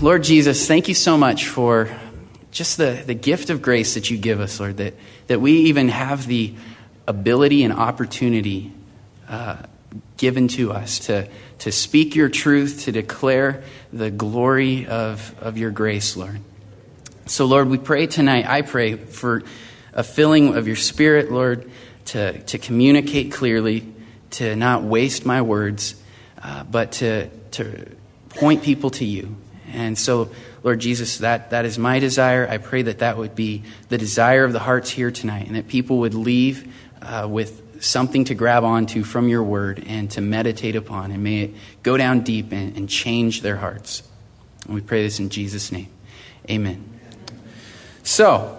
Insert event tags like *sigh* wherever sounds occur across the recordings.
Lord Jesus, thank you so much for just the, the gift of grace that you give us, Lord, that, that we even have the ability and opportunity uh, given to us to, to speak your truth, to declare the glory of, of your grace, Lord. So, Lord, we pray tonight, I pray for a filling of your spirit, Lord, to, to communicate clearly, to not waste my words, uh, but to, to point people to you. And so, Lord Jesus, that, that is my desire. I pray that that would be the desire of the hearts here tonight, and that people would leave uh, with something to grab onto from your word and to meditate upon, and may it go down deep and, and change their hearts. And we pray this in Jesus' name. Amen. So,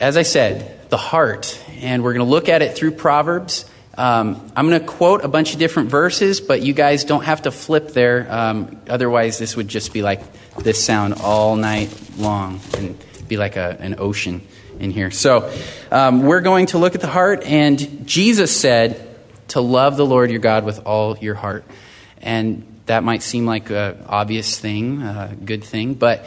as I said, the heart, and we're going to look at it through Proverbs. Um, I'm going to quote a bunch of different verses, but you guys don't have to flip there. Um, otherwise, this would just be like this sound all night long and be like a, an ocean in here. So, um, we're going to look at the heart, and Jesus said to love the Lord your God with all your heart. And that might seem like an obvious thing, a good thing, but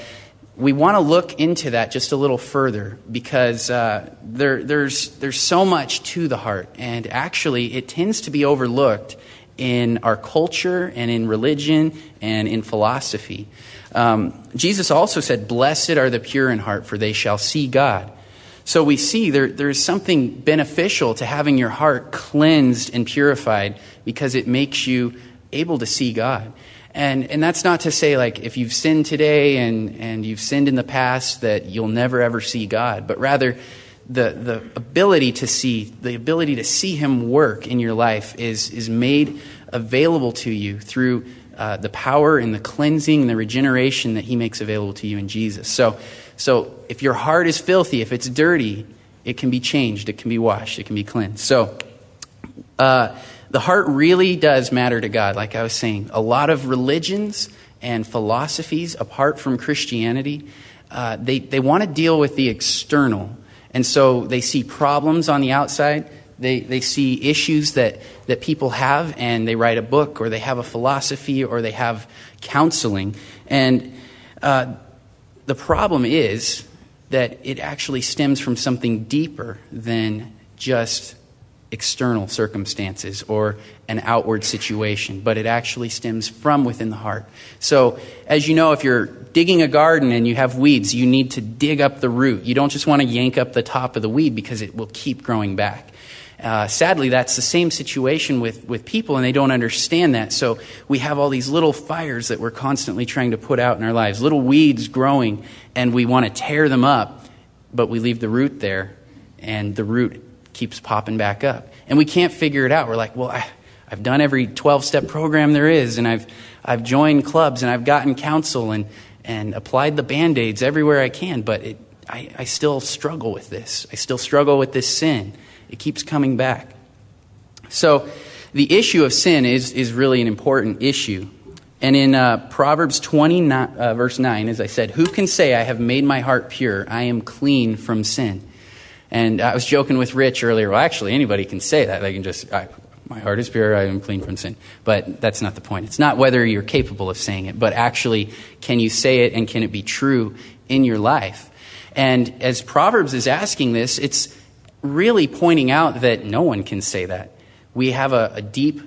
we want to look into that just a little further because uh, there, there's, there's so much to the heart, and actually, it tends to be overlooked in our culture and in religion and in philosophy. Um, Jesus also said, Blessed are the pure in heart, for they shall see God. So we see there, there's something beneficial to having your heart cleansed and purified because it makes you able to see God. And, and that's not to say, like, if you've sinned today and, and you've sinned in the past, that you'll never ever see God, but rather, the, the ability to see, the ability to see Him work in your life is, is made available to you through uh, the power and the cleansing and the regeneration that He makes available to you in Jesus. So, so if your heart is filthy, if it's dirty, it can be changed, it can be washed, it can be cleansed. So, uh, the heart really does matter to God, like I was saying. A lot of religions and philosophies, apart from Christianity, uh, they, they want to deal with the external. And so they see problems on the outside. They, they see issues that, that people have, and they write a book, or they have a philosophy, or they have counseling. And uh, the problem is that it actually stems from something deeper than just external circumstances or an outward situation, but it actually stems from within the heart. So, as you know, if you're digging a garden and you have weeds, you need to dig up the root. You don't just want to yank up the top of the weed because it will keep growing back. Uh, sadly, that's the same situation with, with people, and they don't understand that. So we have all these little fires that we're constantly trying to put out in our lives, little weeds growing, and we want to tear them up, but we leave the root there, and the root keeps popping back up. And we can't figure it out. We're like, well, I, have done every 12 step program there is, and I've, I've joined clubs, and I've gotten counsel, and, and applied the band aids everywhere I can, but it, I, I still struggle with this. I still struggle with this sin. It keeps coming back. So, the issue of sin is, is really an important issue. And in uh, Proverbs 29, uh, verse 9, as I said, Who can say, I have made my heart pure? I am clean from sin. And I was joking with Rich earlier. Well, actually, anybody can say that. They can just, I, my heart is pure, I am clean from sin. But that's not the point. It's not whether you're capable of saying it, but actually, can you say it and can it be true in your life? And as Proverbs is asking this, it's really pointing out that no one can say that. We have a, a deep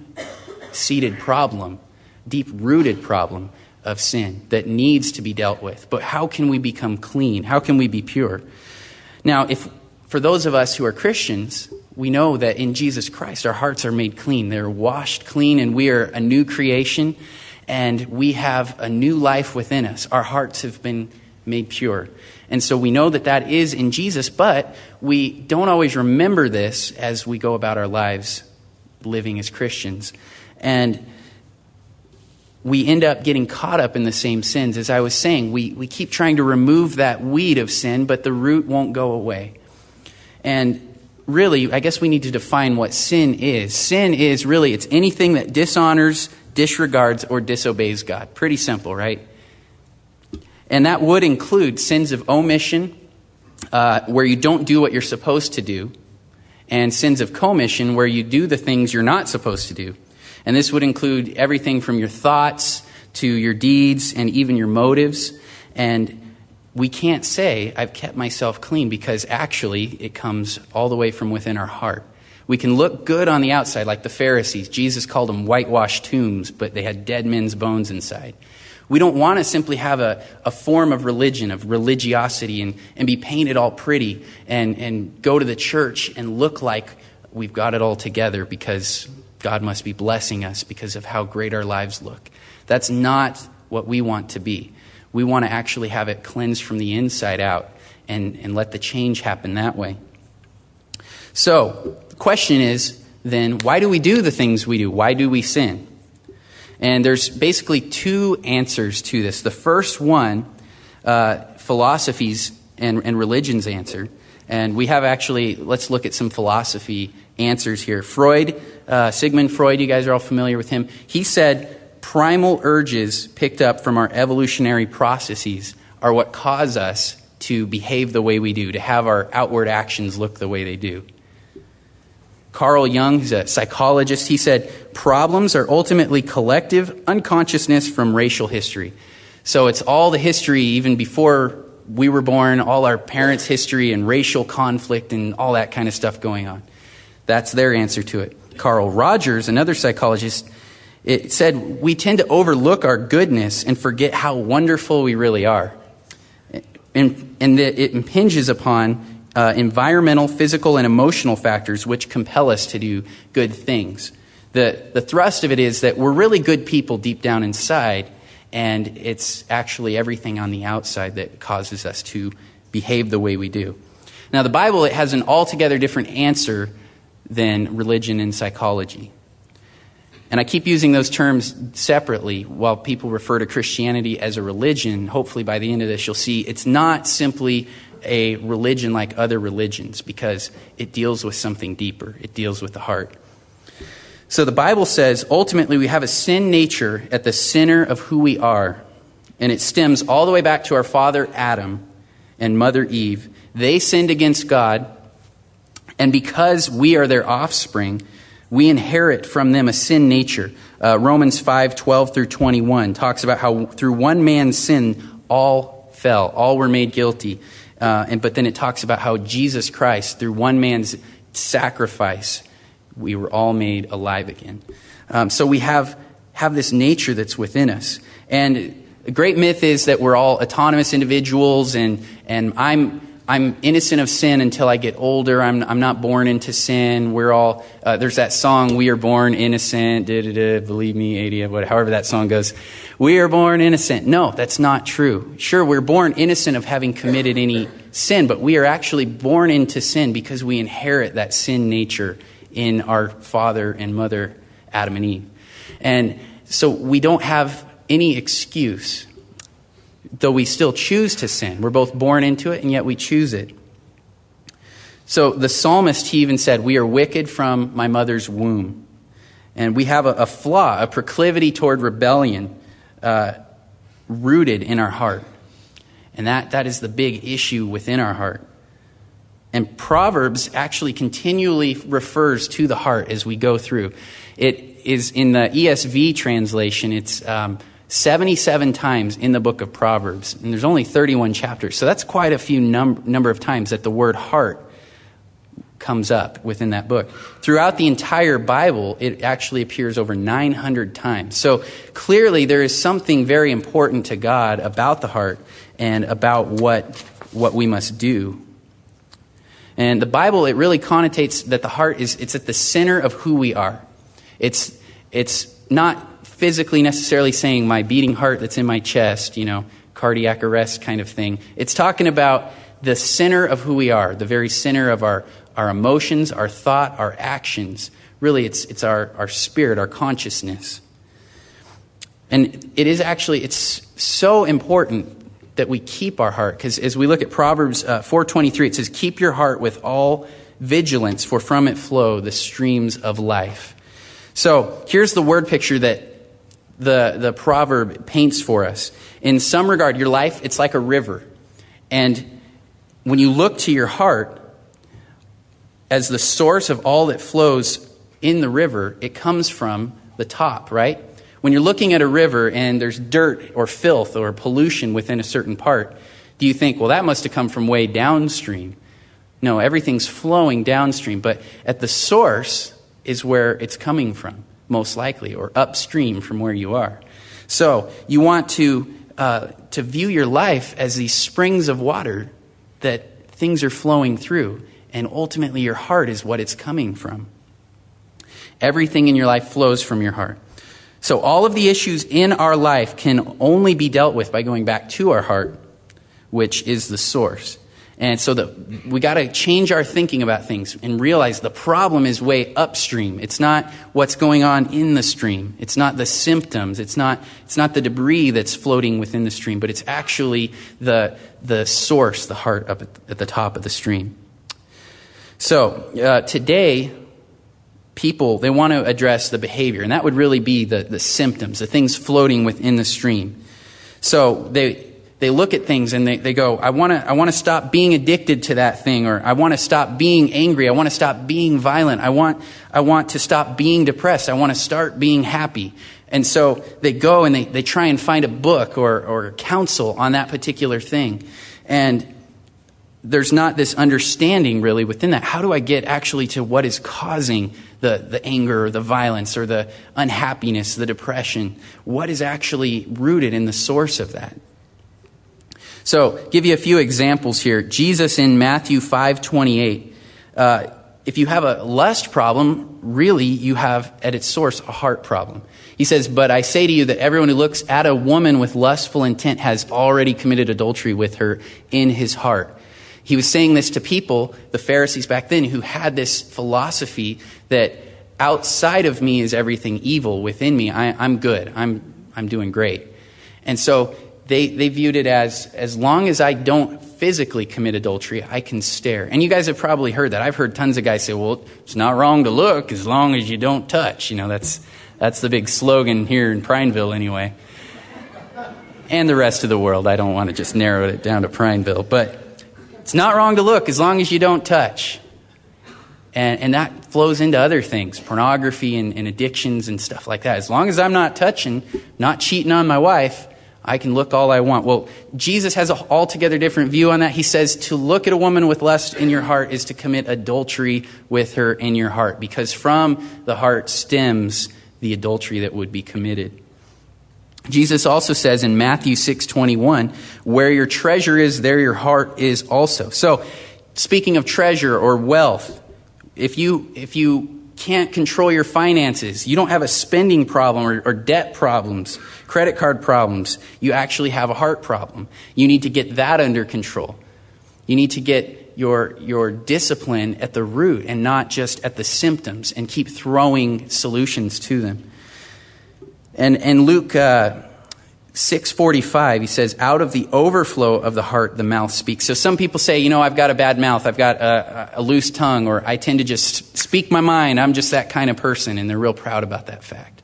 seated problem, deep rooted problem of sin that needs to be dealt with. But how can we become clean? How can we be pure? Now, if for those of us who are Christians, we know that in Jesus Christ, our hearts are made clean. They're washed clean, and we are a new creation, and we have a new life within us. Our hearts have been made pure. And so we know that that is in Jesus, but we don't always remember this as we go about our lives living as Christians. And we end up getting caught up in the same sins. As I was saying, we, we keep trying to remove that weed of sin, but the root won't go away. And really, I guess we need to define what sin is. Sin is really, it's anything that dishonors, disregards, or disobeys God. Pretty simple, right? And that would include sins of omission, uh, where you don't do what you're supposed to do, and sins of commission, where you do the things you're not supposed to do. And this would include everything from your thoughts to your deeds and even your motives. And we can't say, I've kept myself clean, because actually it comes all the way from within our heart. We can look good on the outside, like the Pharisees. Jesus called them whitewashed tombs, but they had dead men's bones inside. We don't want to simply have a, a form of religion, of religiosity, and, and be painted all pretty and, and go to the church and look like we've got it all together because God must be blessing us because of how great our lives look. That's not what we want to be. We want to actually have it cleansed from the inside out and, and let the change happen that way. So, the question is then, why do we do the things we do? Why do we sin? And there's basically two answers to this. The first one, uh, philosophies and, and religions answer. And we have actually, let's look at some philosophy answers here. Freud, uh, Sigmund Freud, you guys are all familiar with him. He said primal urges picked up from our evolutionary processes are what cause us to behave the way we do, to have our outward actions look the way they do. Carl Jung, who's a psychologist, he said, problems are ultimately collective unconsciousness from racial history. So it's all the history, even before we were born, all our parents' history and racial conflict and all that kind of stuff going on. That's their answer to it. Carl Rogers, another psychologist, it said, We tend to overlook our goodness and forget how wonderful we really are. And, and that it impinges upon uh, environmental, physical, and emotional factors which compel us to do good things. The, the thrust of it is that we're really good people deep down inside, and it's actually everything on the outside that causes us to behave the way we do. Now, the Bible it has an altogether different answer than religion and psychology. And I keep using those terms separately while people refer to Christianity as a religion. Hopefully, by the end of this, you'll see it's not simply a religion like other religions because it deals with something deeper, it deals with the heart. So the Bible says ultimately we have a sin nature at the center of who we are, and it stems all the way back to our father Adam and mother Eve. They sinned against God, and because we are their offspring, we inherit from them a sin nature. Uh, Romans 5 12 through 21 talks about how through one man's sin all fell, all were made guilty. Uh, and, but then it talks about how Jesus Christ, through one man's sacrifice, we were all made alive again. Um, so we have, have this nature that's within us. And a great myth is that we're all autonomous individuals, and, and I'm, I'm innocent of sin until I get older. I'm, I'm not born into sin. We're all, uh, there's that song, We Are Born Innocent, da, da, da, believe me, 80, whatever, however that song goes. We are born innocent. No, that's not true. Sure, we're born innocent of having committed any sin, but we are actually born into sin because we inherit that sin nature in our father and mother, Adam and Eve. And so we don't have any excuse though we still choose to sin. We're both born into it, and yet we choose it. So the psalmist, he even said, We are wicked from my mother's womb. And we have a, a flaw, a proclivity toward rebellion uh, rooted in our heart. And that, that is the big issue within our heart. And Proverbs actually continually refers to the heart as we go through. It is in the ESV translation, it's. Um, 77 times in the book of Proverbs, and there's only 31 chapters. So that's quite a few num- number of times that the word heart comes up within that book. Throughout the entire Bible, it actually appears over 900 times. So clearly, there is something very important to God about the heart and about what, what we must do. And the Bible, it really connotates that the heart is it's at the center of who we are. It's, it's not physically necessarily saying my beating heart that's in my chest, you know, cardiac arrest kind of thing. It's talking about the center of who we are, the very center of our, our emotions, our thought, our actions. Really, it's, it's our, our spirit, our consciousness. And it is actually, it's so important that we keep our heart, because as we look at Proverbs uh, 4.23, it says, keep your heart with all vigilance, for from it flow the streams of life. So here's the word picture that the, the proverb paints for us. In some regard, your life, it's like a river. And when you look to your heart as the source of all that flows in the river, it comes from the top, right? when you're looking at a river and there's dirt or filth or pollution within a certain part, do you think, well, that must have come from way downstream? No, everything's flowing downstream, but at the source is where it's coming from, most likely, or upstream from where you are. So you want to, uh, to view your life as these springs of water that things are flowing through, and ultimately your heart is what it's coming from. Everything in your life flows from your heart. So all of the issues in our life can only be dealt with by going back to our heart, which is the source. And so we got to change our thinking about things and realize the problem is way upstream. It's not what's going on in the stream. It's not the symptoms. It's not, it's not the debris that's floating within the stream, but it's actually the, the source, the heart up at, at the top of the stream. So uh, today, people, they want to address the behavior, and that would really be the, the symptoms, the things floating within the stream. So they, they look at things and they, they go, I want to I wanna stop being addicted to that thing, or I want to stop being angry. I want to stop being violent. I want, I want to stop being depressed. I want to start being happy. And so they go and they, they try and find a book or, or counsel on that particular thing. And there's not this understanding really within that. How do I get actually to what is causing the, the anger or the violence or the unhappiness, the depression? What is actually rooted in the source of that? So, give you a few examples here. Jesus in Matthew 5:28. Uh, if you have a lust problem, really you have at its source a heart problem. He says, "But I say to you that everyone who looks at a woman with lustful intent has already committed adultery with her in his heart." He was saying this to people, the Pharisees back then, who had this philosophy that outside of me is everything evil. Within me, I, am good. I'm, I'm doing great. And so they, they viewed it as as long as I don't physically commit adultery, I can stare. And you guys have probably heard that. I've heard tons of guys say, well, it's not wrong to look as long as you don't touch. You know, that's, that's the big slogan here in Prineville, anyway. And the rest of the world. I don't want to just narrow it down to Prineville. But it's not wrong to look as long as you don't touch. And, and that flows into other things pornography and, and addictions and stuff like that. As long as I'm not touching, not cheating on my wife, I can look all I want. Well, Jesus has an altogether different view on that. He says to look at a woman with lust in your heart is to commit adultery with her in your heart, because from the heart stems the adultery that would be committed. Jesus also says in Matthew 6:21, "Where your treasure is, there your heart is also." So, speaking of treasure or wealth, if you if you can't control your finances, you don't have a spending problem or, or, debt problems, credit card problems, you actually have a heart problem. You need to get that under control. You need to get your, your discipline at the root and not just at the symptoms and keep throwing solutions to them. And, and Luke uh, 645 he says out of the overflow of the heart the mouth speaks. So some people say you know i've got a bad mouth. I've got a, a, loose tongue or i tend to just speak my mind. I'm just that kind of person and they're real proud about that fact.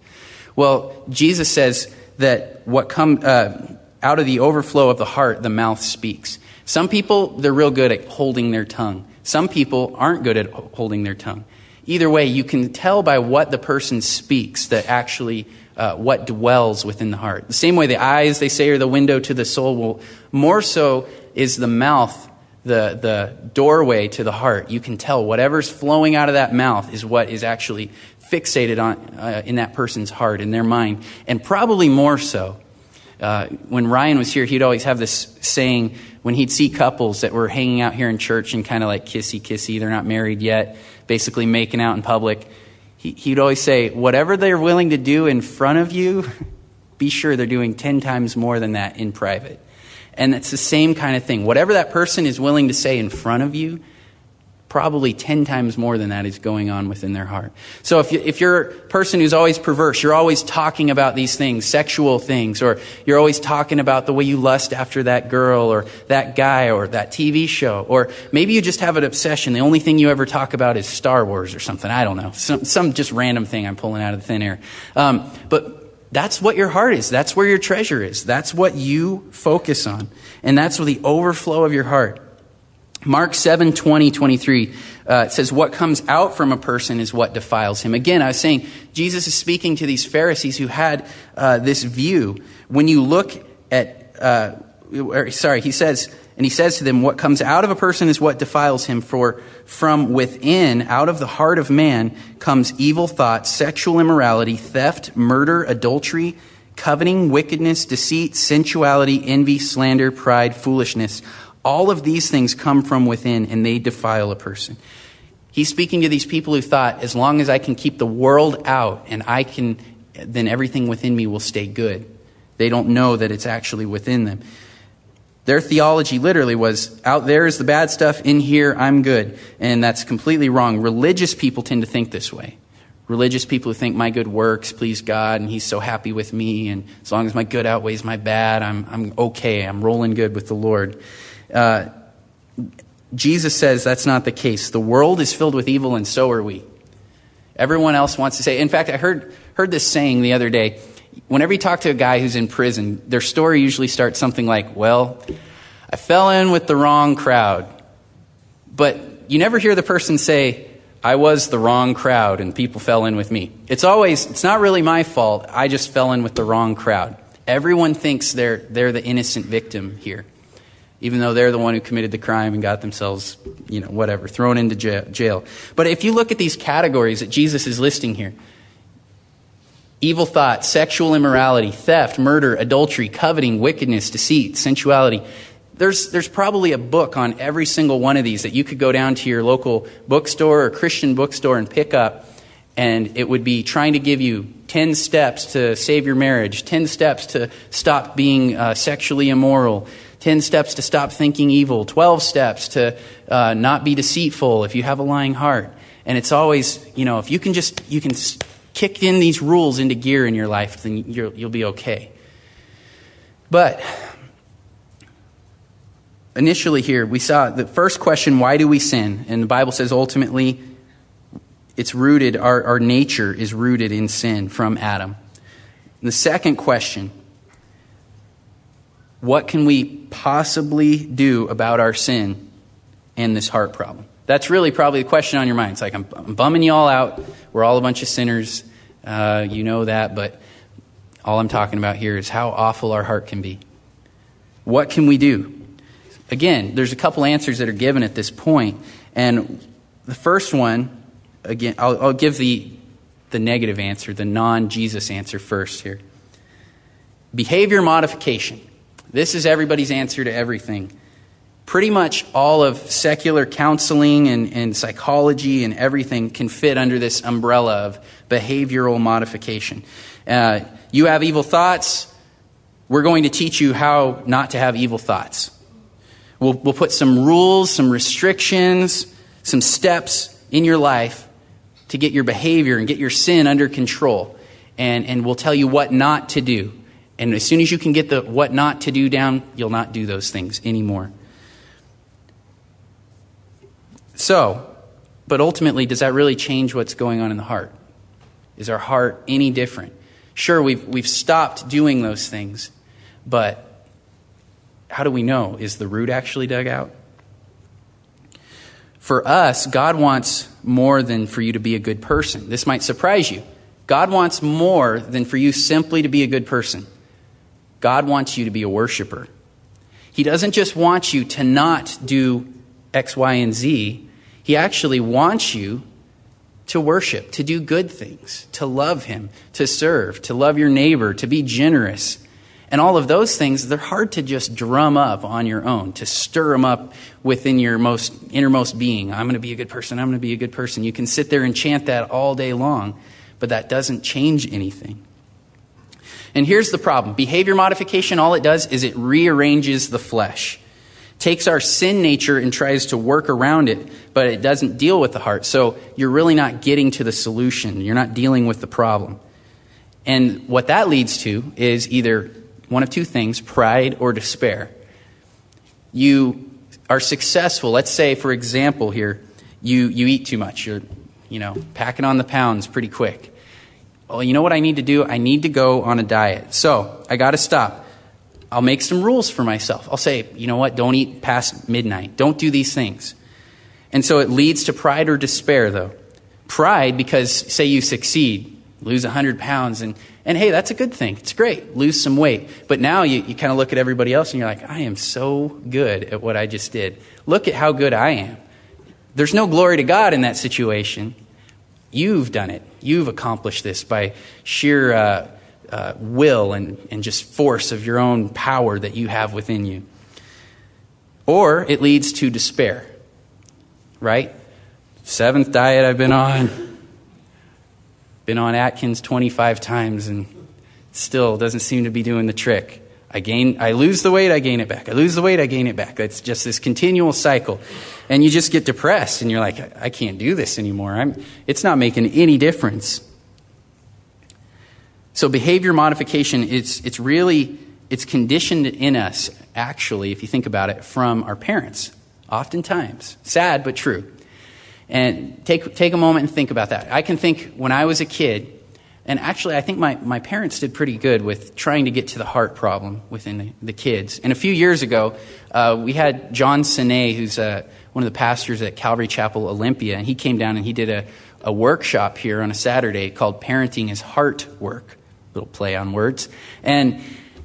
Well jesus says that what come uh, out of the overflow of the heart the mouth speaks. Some people they're real good at holding their tongue. Some people aren't good at holding their tongue. Either way you can tell by what the person speaks that actually uh, what dwells within the heart. The same way the eyes, they say, are the window to the soul, well, more so is the mouth the, the doorway to the heart. You can tell whatever's flowing out of that mouth is what is actually fixated on uh, in that person's heart, in their mind, and probably more so. Uh, when Ryan was here, he'd always have this saying when he'd see couples that were hanging out here in church and kind of like kissy kissy, they're not married yet, basically making out in public he, would always say, whatever they're willing to do in front of you, be sure they're doing 10 times more than that in private. And it's the same kind of thing. Whatever that person is willing to say in front of you, probably 10 times more than that is going on within their heart. So if, you, if you're a person who's always perverse, you're always talking about these things, sexual things, or you're always talking about the way you lust after that girl or that guy or that TV show, or maybe you just have an obsession. The only thing you ever talk about is Star Wars or something. I don't know. Some, some just random thing I'm pulling out of thin air. Um, but that's what your heart is. That's where your treasure is. That's what you focus on. And that's where the overflow of your heart Mark 7 20, 23 uh, says, What comes out from a person is what defiles him. Again, I was saying, Jesus is speaking to these Pharisees who had uh, this view. When you look at, uh, or, sorry, he says, and he says to them, What comes out of a person is what defiles him, for from within, out of the heart of man, comes evil thoughts, sexual immorality, theft, murder, adultery, coveting, wickedness, deceit, sensuality, envy, slander, pride, foolishness. All of these things come from within and they defile a person. He's speaking to these people who thought, as long as I can keep the world out and I can, then everything within me will stay good. They don't know that it's actually within them. Their theology literally was out there is the bad stuff, in here I'm good. And that's completely wrong. Religious people tend to think this way. Religious people who think my good works please God and He's so happy with me, and as long as my good outweighs my bad, I'm, I'm okay. I'm rolling good with the Lord. Uh, Jesus says that's not the case. The world is filled with evil, and so are we. Everyone else wants to say, in fact, I heard, heard this saying the other day. Whenever you talk to a guy who's in prison, their story usually starts something like, Well, I fell in with the wrong crowd. But you never hear the person say, I was the wrong crowd and people fell in with me. It's always, it's not really my fault. I just fell in with the wrong crowd. Everyone thinks they're, they're the innocent victim here even though they're the one who committed the crime and got themselves, you know, whatever, thrown into jail. But if you look at these categories that Jesus is listing here evil thought, sexual immorality, theft, murder, adultery, coveting, wickedness, deceit, sensuality. There's, there's probably a book on every single one of these that you could go down to your local bookstore or Christian bookstore and pick up, and it would be trying to give you 10 steps to save your marriage, 10 steps to stop being uh, sexually immoral, 10 steps to stop thinking evil, 12 steps to uh, not be deceitful if you have a lying heart. And it's always, you know, if you can just, you can kick in these rules into gear in your life, then you'll, you'll be okay. But initially here, we saw the first question, why do we sin? And the Bible says ultimately it's rooted, our, our nature is rooted in sin from Adam. the second question, what can we possibly do about our sin and this heart problem? That's really probably the question on your mind. It's like, I'm, I'm bumming you all out. We're all a bunch of sinners. Uh, you know that, but all I'm talking about here is how awful our heart can be. What can we do? Again, there's a couple answers that are given at this point, and the first one, again, I'll, I'll give the the negative answer, the non Jesus answer first here. Behavior modification. This is everybody's answer to everything. Pretty much all of secular counseling and, and psychology and everything can fit under this umbrella of behavioral modification. Uh, you have evil thoughts, we're going to teach you how not to have evil thoughts. We'll, we'll put some rules, some restrictions, some steps in your life to get your behavior and get your sin under control. And, and we'll tell you what not to do. And as soon as you can get the what not to do down, you'll not do those things anymore. So, but ultimately, does that really change what's going on in the heart? Is our heart any different? Sure, we've, we've stopped doing those things, but how do we know? Is the root actually dug out? For us, God wants more than for you to be a good person. This might surprise you. God wants more than for you simply to be a good person. God wants you to be a worshiper. He doesn't just want you to not do X, Y, and Z. He actually wants you to worship, to do good things, to love Him, to serve, to love your neighbor, to be generous. And all of those things, they're hard to just drum up on your own, to stir them up within your most innermost being. I'm going to be a good person. I'm going to be a good person. You can sit there and chant that all day long, but that doesn't change anything. And here's the problem behavior modification, all it does is it rearranges the flesh. Takes our sin nature and tries to work around it, but it doesn't deal with the heart. So you're really not getting to the solution. You're not dealing with the problem. And what that leads to is either one of two things pride or despair. You are successful. Let's say, for example, here, you, you eat too much. You're, you know, packing on the pounds pretty quick well, you know what I need to do? I need to go on a diet. So I got to stop. I'll make some rules for myself. I'll say, you know what, don't eat past midnight. Don't do these things. And so it leads to pride or despair, though. Pride, because say you succeed, lose 100 pounds, and, and hey, that's a good thing. It's great. Lose some weight. But now you, you kind of look at everybody else and you're like, I am so good at what I just did. Look at how good I am. There's no glory to God in that situation. You've done it. You've accomplished this by sheer uh, uh, will and, and just force of your own power that you have within you. Or it leads to despair, right? Seventh diet I've been on. Been on Atkins 25 times and still doesn't seem to be doing the trick. I gain, I lose the weight, I gain it back. I lose the weight, I gain it back. It's just this continual cycle. And you just get depressed and you're like, I, I can't do this anymore. I'm, it's not making any difference. So behavior modification, it's, it's really, it's conditioned in us, actually, if you think about it, from our parents, oftentimes. Sad, but true. And take, take a moment and think about that. I can think when I was a kid, and actually, I think my, parents did pretty good with trying to get to the heart problem within the, kids. And a few years ago, uh, we had John Sine, who's uh, one of the pastors at Calvary Chapel Olympia, and he came down and he did a, a workshop here on a Saturday called Parenting is Heart Work. Little play on words. And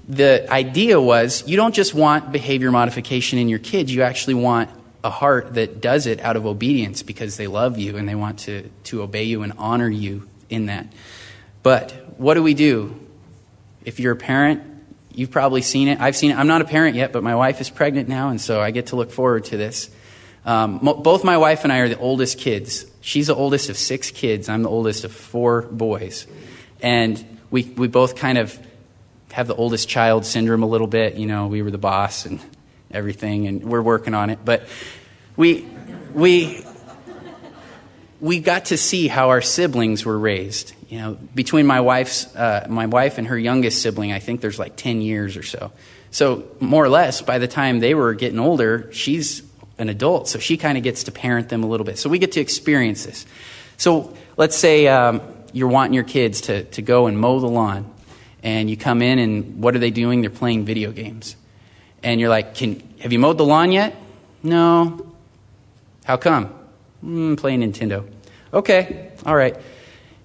the idea was you don't just want behavior modification in your kids, you actually want a heart that does it out of obedience because they love you and they want to, to obey you and honor you in that. But what do we do? If you're a parent, you've probably seen it. I've seen it. I'm not a parent yet, but my wife is pregnant now, and so I get to look forward to this. Um, mo- both my wife and I are the oldest kids. She's the oldest of six kids. I'm the oldest of four boys. And we, we both kind of have the oldest child syndrome a little bit. You know, we were the boss and everything, and we're working on it. But we, we, we got to see how our siblings were raised. You know, between my wife's, uh, my wife and her youngest sibling, I think there's like 10 years or so. So more or less, by the time they were getting older, she's an adult, so she kind of gets to parent them a little bit. So we get to experience this. So let's say um, you're wanting your kids to, to go and mow the lawn, and you come in, and what are they doing? They're playing video games. And you're like, Can, Have you mowed the lawn yet? No. How come? Mm, playing Nintendo. Okay, all right.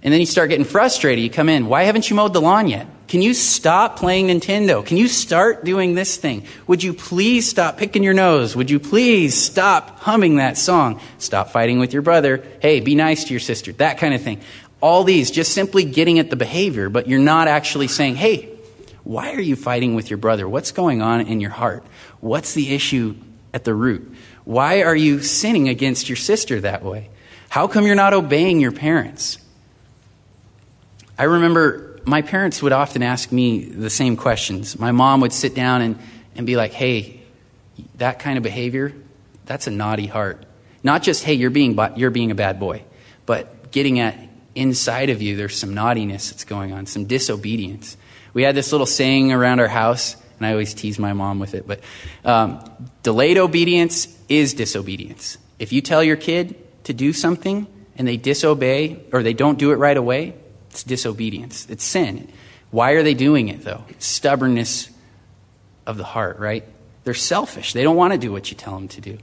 And then you start getting frustrated. You come in, why haven't you mowed the lawn yet? Can you stop playing Nintendo? Can you start doing this thing? Would you please stop picking your nose? Would you please stop humming that song? Stop fighting with your brother. Hey, be nice to your sister. That kind of thing. All these, just simply getting at the behavior, but you're not actually saying, hey, why are you fighting with your brother? What's going on in your heart? What's the issue at the root? Why are you sinning against your sister that way? How come you're not obeying your parents? I remember my parents would often ask me the same questions. My mom would sit down and, and be like, hey, that kind of behavior, that's a naughty heart. Not just, hey, you're being, you're being a bad boy, but getting at inside of you, there's some naughtiness that's going on, some disobedience. We had this little saying around our house, and I always tease my mom with it, but um, delayed obedience is disobedience. If you tell your kid to do something and they disobey or they don't do it right away, it's disobedience. It's sin. Why are they doing it, though? It's stubbornness of the heart, right? They're selfish. They don't want to do what you tell them to do.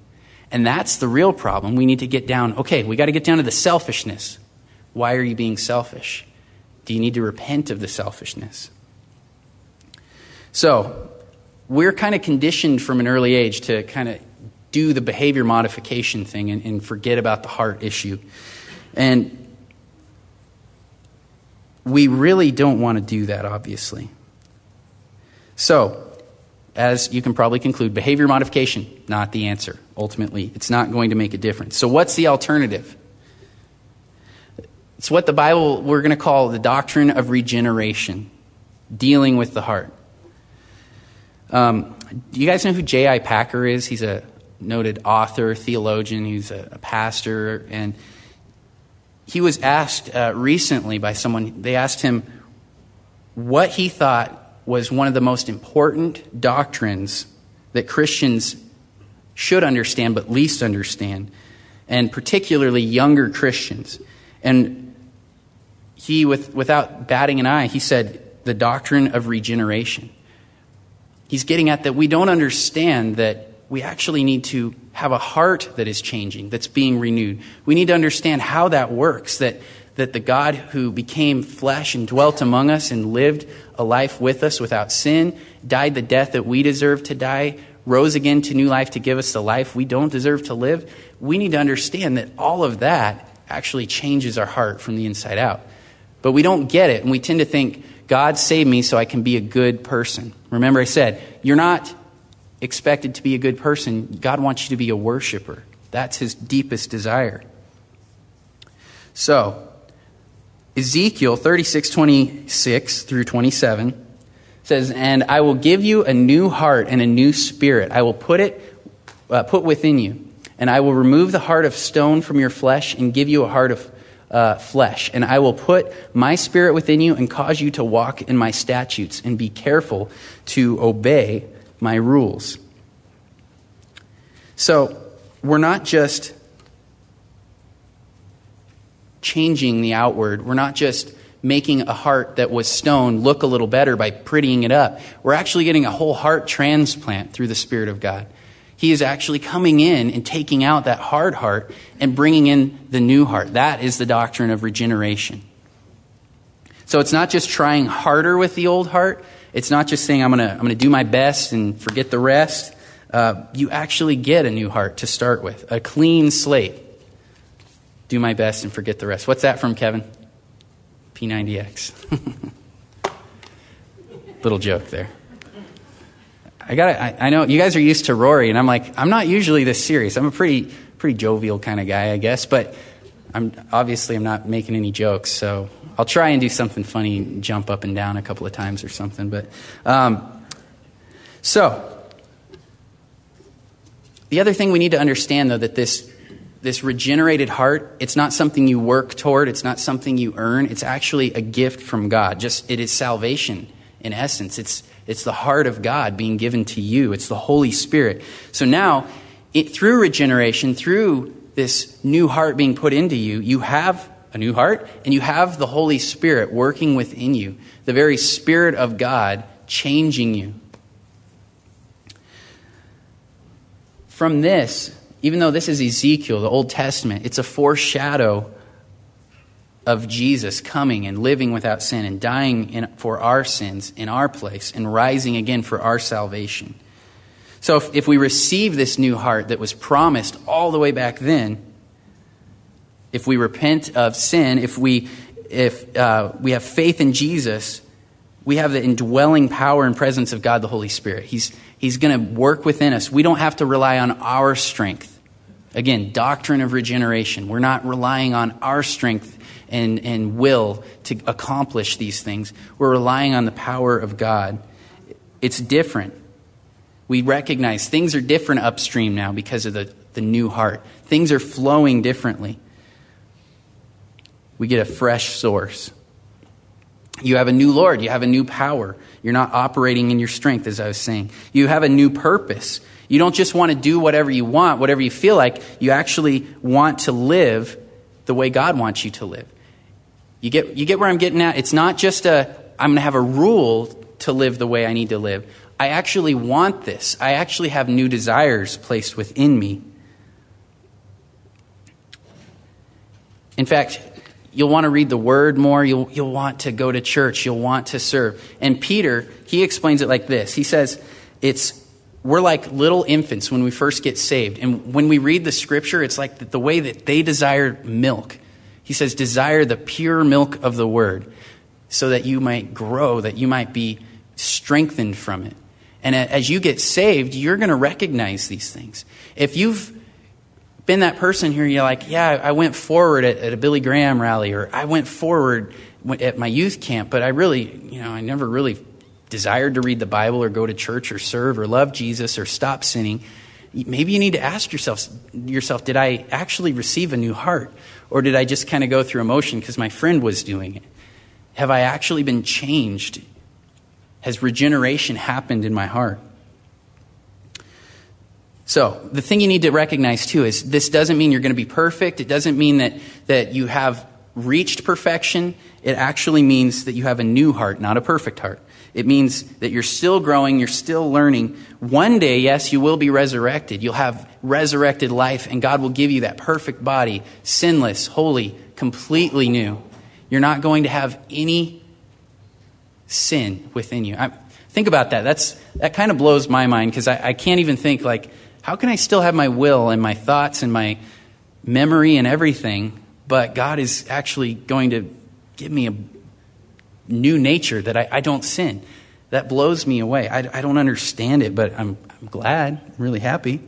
And that's the real problem. We need to get down, okay, we got to get down to the selfishness. Why are you being selfish? Do you need to repent of the selfishness? So, we're kind of conditioned from an early age to kind of do the behavior modification thing and, and forget about the heart issue. And we really don't want to do that, obviously. So, as you can probably conclude, behavior modification, not the answer. Ultimately, it's not going to make a difference. So, what's the alternative? It's what the Bible we're going to call the doctrine of regeneration, dealing with the heart. Um, do you guys know who J.I. Packer is? He's a noted author, theologian, he's a, a pastor, and he was asked uh, recently by someone, they asked him what he thought was one of the most important doctrines that Christians should understand but least understand, and particularly younger Christians. And he, with, without batting an eye, he said, the doctrine of regeneration. He's getting at that we don't understand that we actually need to have a heart that is changing, that's being renewed. We need to understand how that works, that, that the God who became flesh and dwelt among us and lived a life with us without sin, died the death that we deserve to die, rose again to new life to give us the life we don't deserve to live. We need to understand that all of that actually changes our heart from the inside out. But we don't get it, and we tend to think, God saved me so I can be a good person. Remember, I said, you're not expected to be a good person. God wants you to be a worshiper. That's his deepest desire. So, Ezekiel 36, 26 through 27 says, And I will give you a new heart and a new spirit. I will put it uh, put within you. And I will remove the heart of stone from your flesh and give you a heart of uh, flesh. And I will put my spirit within you and cause you to walk in my statutes and be careful to obey my rules. So we're not just changing the outward, we're not just making a heart that was stone look a little better by prettying it up. We're actually getting a whole heart transplant through the Spirit of God. He is actually coming in and taking out that hard heart and bringing in the new heart. That is the doctrine of regeneration. So it's not just trying harder with the old heart, it's not just saying, I'm going to I'm to do my best and forget the rest. Uh, you actually get a new heart to start with, a clean slate. Do my best and forget the rest. What's that from, Kevin? P90X. *laughs* Little joke there. I got I, I know you guys are used to Rory, and I'm like, I'm not usually this serious. I'm a pretty, pretty jovial kind of guy, I guess, but I'm obviously I'm not making any jokes, so I'll try and do something funny, jump up and down a couple of times or something. But um, so the other thing we need to understand, though, that this this regenerated heart, it's not something you work toward, it's not something you earn, it's actually a gift from God. Just it is salvation in essence. It's it's the heart of God being given to you. It's the Holy Spirit. So now, it, through regeneration, through this new heart being put into you, you have a new heart and you have the Holy Spirit working within you, the very Spirit of God changing you. From this, even though this is Ezekiel, the Old Testament, it's a foreshadow of Jesus coming and living without sin and dying in, for our sins in our place and rising again for our salvation. So, if, if we receive this new heart that was promised all the way back then, if we repent of sin, if we, if, uh, we have faith in Jesus, we have the indwelling power and presence of God the Holy Spirit. He's, he's going to work within us. We don't have to rely on our strength. Again, doctrine of regeneration. We're not relying on our strength and, and will to accomplish these things. We're relying on the power of God. It's different. We recognize things are different upstream now because of the, the new heart. Things are flowing differently. We get a fresh source. You have a new Lord. You have a new power. You're not operating in your strength, as I was saying. You have a new purpose. You don't just want to do whatever you want, whatever you feel like. You actually want to live the way God wants you to live. You get, you get where I'm getting at? It's not just a, I'm going to have a rule to live the way I need to live. I actually want this. I actually have new desires placed within me. In fact, you'll want to read the word more. You'll, you'll want to go to church. You'll want to serve. And Peter, he explains it like this. He says, it's, we're like little infants when we first get saved. And when we read the scripture, it's like the way that they desire milk. He says, Desire the pure milk of the word so that you might grow, that you might be strengthened from it. And as you get saved, you're going to recognize these things. If you've been that person here, you're like, yeah, I went forward at, at, a Billy Graham rally, or I went forward at my youth camp, but I really, you know, I never really desired to read the Bible or go to church or serve or love Jesus or stop sinning. Maybe you need to ask yourself, yourself did I actually receive a new heart? Or did I just kind of go through emotion because my friend was doing it? Have I actually been changed? Has regeneration happened in my heart? So, the thing you need to recognize too is this doesn't mean you're going to be perfect. It doesn't mean that, that you have reached perfection. It actually means that you have a new heart, not a perfect heart. It means that you're still growing, you're still learning. One day, yes, you will be resurrected. You'll have resurrected life, and God will give you that perfect body, sinless, holy, completely new. You're not going to have any sin within you. I, think about that. That's, that kind of blows my mind because I, I can't even think, like, how can I still have my will and my thoughts and my memory and everything, but God is actually going to give me a new nature that I, I don't sin? That blows me away. I, I don't understand it, but I'm, I'm glad, I'm really happy.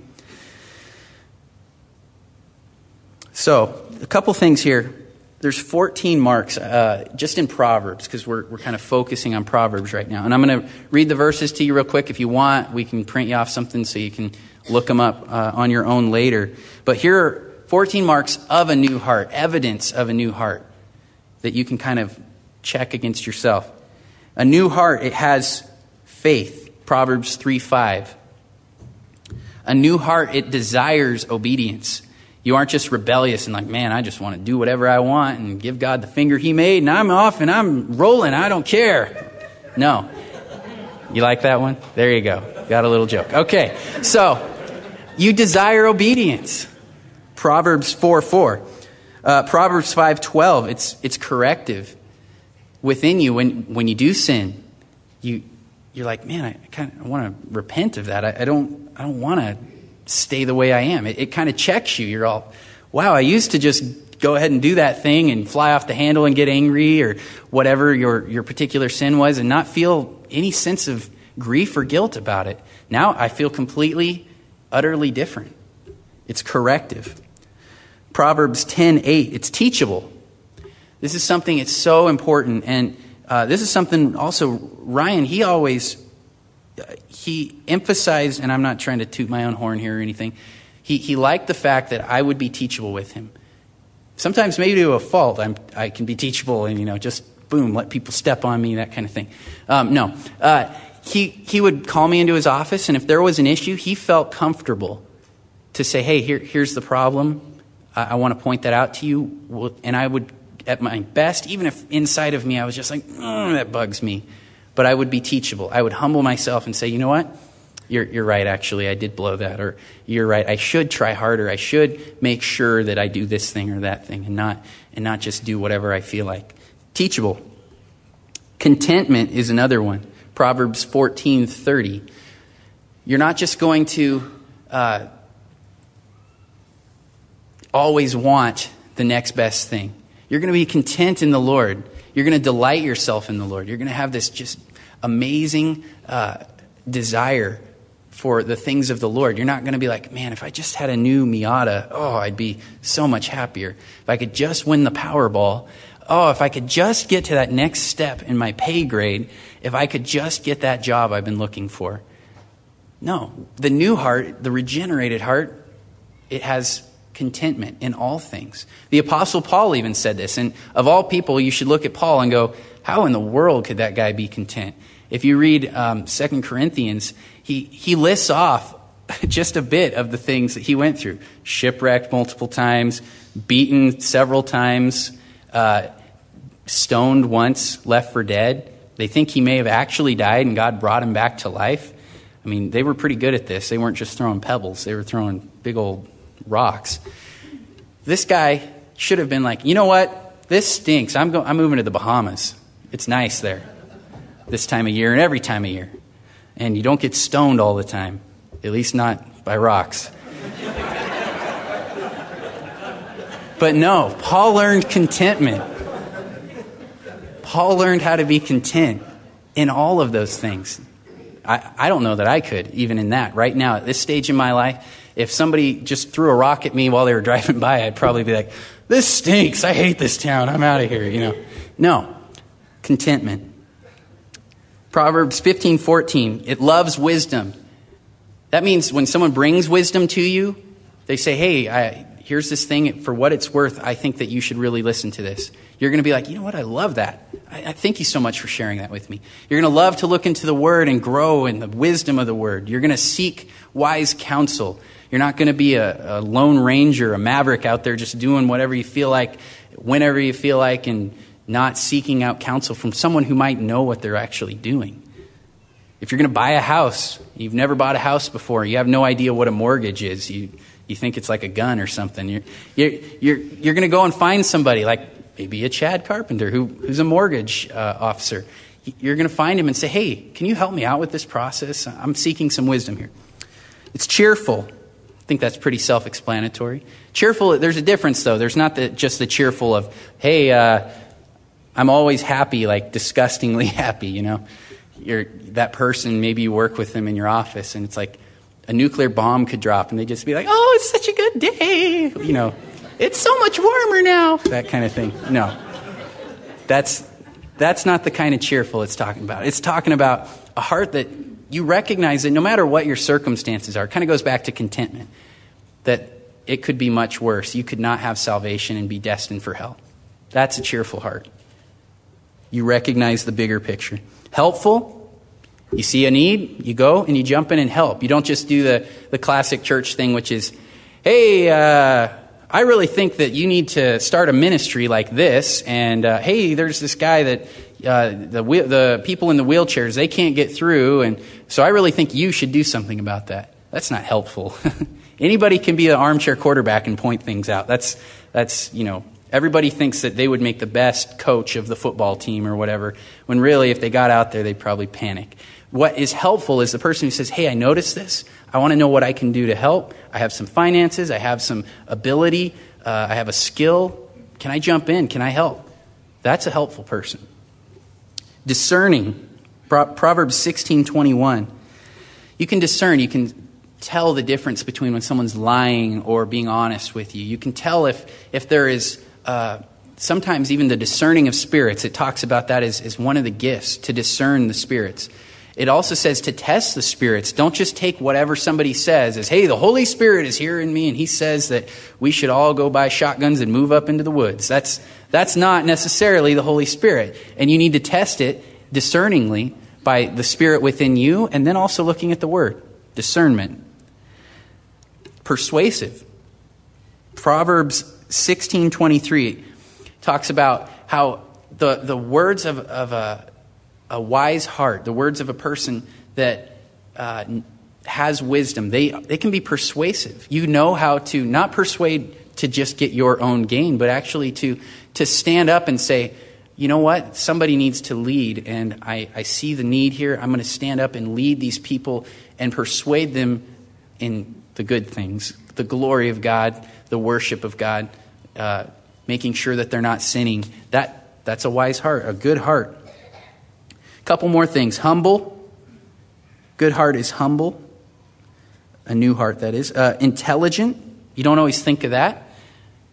So, a couple things here there's 14 marks uh, just in Proverbs because we're, we're kind of focusing on Proverbs right now. And I'm going to read the verses to you real quick. If you want, we can print you off something so you can look them up uh, on your own later. But here are 14 marks of a new heart, evidence of a new heart that you can kind of check against yourself. A new heart, it has faith. Proverbs 3 5. A new heart, it desires obedience. You aren't just rebellious and like, man, I just want to do whatever I want and give God the finger He made and I'm off and I'm rolling. I don't care. No. You like that one? There you go. Got a little joke. Okay. So, you desire obedience. Proverbs 4 4. Uh, Proverbs 5 12. It's, it's corrective within you when, when you do sin. You, you're like, man, I kind of want to repent of that. I, I don't, I don't want to stay the way I am. It, it kind of checks you. You're all, wow, I used to just go ahead and do that thing and fly off the handle and get angry or whatever your, your particular sin was and not feel any sense of grief or guilt about it. Now I feel completely, utterly different. It's corrective. Proverbs 10 8, it's teachable. This is something, it's so important. And uh, this is something also, Ryan, he always he emphasized, and I'm not trying to toot my own horn here or anything, he, liked the fact that I would be teachable with him. Sometimes, maybe to a fault, I'm, I can be teachable and, you know, just boom, let people step on me, that kind of thing. Um, no. Uh, he, he would call me into his office, and if there was an issue, he felt comfortable to say, hey, here, here's the problem. I, I want to point that out to you. And I would, at my best, even if inside of me I was just like, mm, that bugs me, but I would be teachable. I would humble myself and say, you know what? You're, you're right, actually, I did blow that. Or you're right, I should try harder. I should make sure that I do this thing or that thing and not, and not just do whatever I feel like. Teachable. Contentment is another one. Proverbs 14 30. You're not just going to uh, always want the next best thing. You're going to be content in the Lord. You're going to delight yourself in the Lord. You're going to have this just amazing uh, desire for the things of the Lord. You're not going to be like, man, if I just had a new Miata, oh, I'd be so much happier. If I could just win the Powerball, oh, if I could just get to that next step in my pay grade, if I could just get that job I've been looking for. No, the new heart, the regenerated heart, it has contentment in all things. The Apostle Paul even said this. And of all people, you should look at Paul and go, how in the world could that guy be content? If you read um, 2 Corinthians, he, he lists off *laughs* just a bit of the things that he went through shipwrecked multiple times, beaten several times, uh, stoned once, left for dead. They think he may have actually died and God brought him back to life. I mean, they were pretty good at this. They weren't just throwing pebbles, they were throwing big old rocks. This guy should have been like, you know what? This stinks. I'm, go- I'm moving to the Bahamas. It's nice there this time of year and every time of year. And you don't get stoned all the time, at least not by rocks. but no, Paul learned contentment. Paul learned how to be content in all of those things. I, I don't know that I could, even in that. Right now, at this stage in my life, if somebody just threw a rock at me while they were *laughs* driving by, I'd probably be like, this stinks. I hate this town. I'm out of here, you know. No. Contentment. Proverbs 15, 14. It loves wisdom. That means when someone brings wisdom to you, they say, hey, I, here's this thing. For what it's worth, I think that you should really listen to this. You're going to be like, you know what? I love that. I, I thank you so much for sharing that with me. You're going to love to look into the Word and grow in the wisdom of the Word. You're going to seek wise counsel. You're not going to be a, a lone ranger, a maverick out there just doing whatever you feel like, whenever you feel like, and not seeking out counsel from someone who might know what they're actually doing. If you're going to buy a house, you've never bought a house before, you have no idea what a mortgage is. You, you think it's like a gun or something. You're, you're, you're, you're going to go and find somebody, like maybe a Chad Carpenter who, who's a mortgage uh, officer. You're going to find him and say, hey, can you help me out with this process? I'm seeking some wisdom here. It's cheerful. I think that's pretty self explanatory. Cheerful, there's a difference though. There's not the, just the cheerful of, hey, uh, I'm always happy, like disgustingly *laughs* happy, you know. You're, that person, maybe you work with them in your office, and it's like a nuclear bomb could drop, and they'd just be like, oh, it's such a good day, you know. It's so much warmer now, that kind of thing. No. That's, that's not the kind of cheerful it's talking about. It's talking about a heart that you recognize that no matter what your circumstances are, it kind of goes back to contentment, that it could be much worse. You could not have salvation and be destined for hell. That's a cheerful heart. You recognize the bigger picture. Helpful, you see a need, you go and you jump in and help. You don't just do the, the classic church thing, which is, hey, uh, I really think that you need to start a ministry like this. And uh, hey, there's this guy that uh, the, the people in the wheelchairs, they can't get through. And so I really think you should do something about that. That's not helpful. *laughs* Anybody can be an armchair quarterback and point things out. That's, that's, you know, everybody thinks that they would make the best coach of the football team or whatever, when really, if they got out there, they'd probably panic. What is helpful is the person who says, Hey, I noticed this. I want to know what I can do to help. I have some finances. I have some ability. Uh, I have a skill. Can I jump in? Can I help? That's a helpful person. Discerning. Proverbs 16:21. You can discern. You can tell the difference between when someone's lying or being honest with you. You can tell if if there is. Uh, sometimes even the discerning of spirits, it talks about that as, as one of the gifts to discern the spirits. It also says to test the spirits. Don't just take whatever somebody says as, hey, the Holy Spirit is here in me, and he says that we should all go buy shotguns and move up into the woods. That's, that's not necessarily the Holy Spirit. And you need to test it discerningly by the Spirit within you, and then also looking at the Word. Discernment. Persuasive. Proverbs 16.23 talks about how the, the words of, of a a wise heart, the words of a person that uh, has wisdom, they, they can be persuasive. You know how to not persuade to just get your own gain, but actually to, to stand up and say, you know what? Somebody needs to lead, and I, I see the need here. I'm going to stand up and lead these people and persuade them in the good things the glory of God, the worship of God, making sure that they're not sinning. That, that's a wise heart, a good heart. A Couple more things. Humble. Good heart is humble. A new heart, that is. Uh, intelligent. You don't always think of that.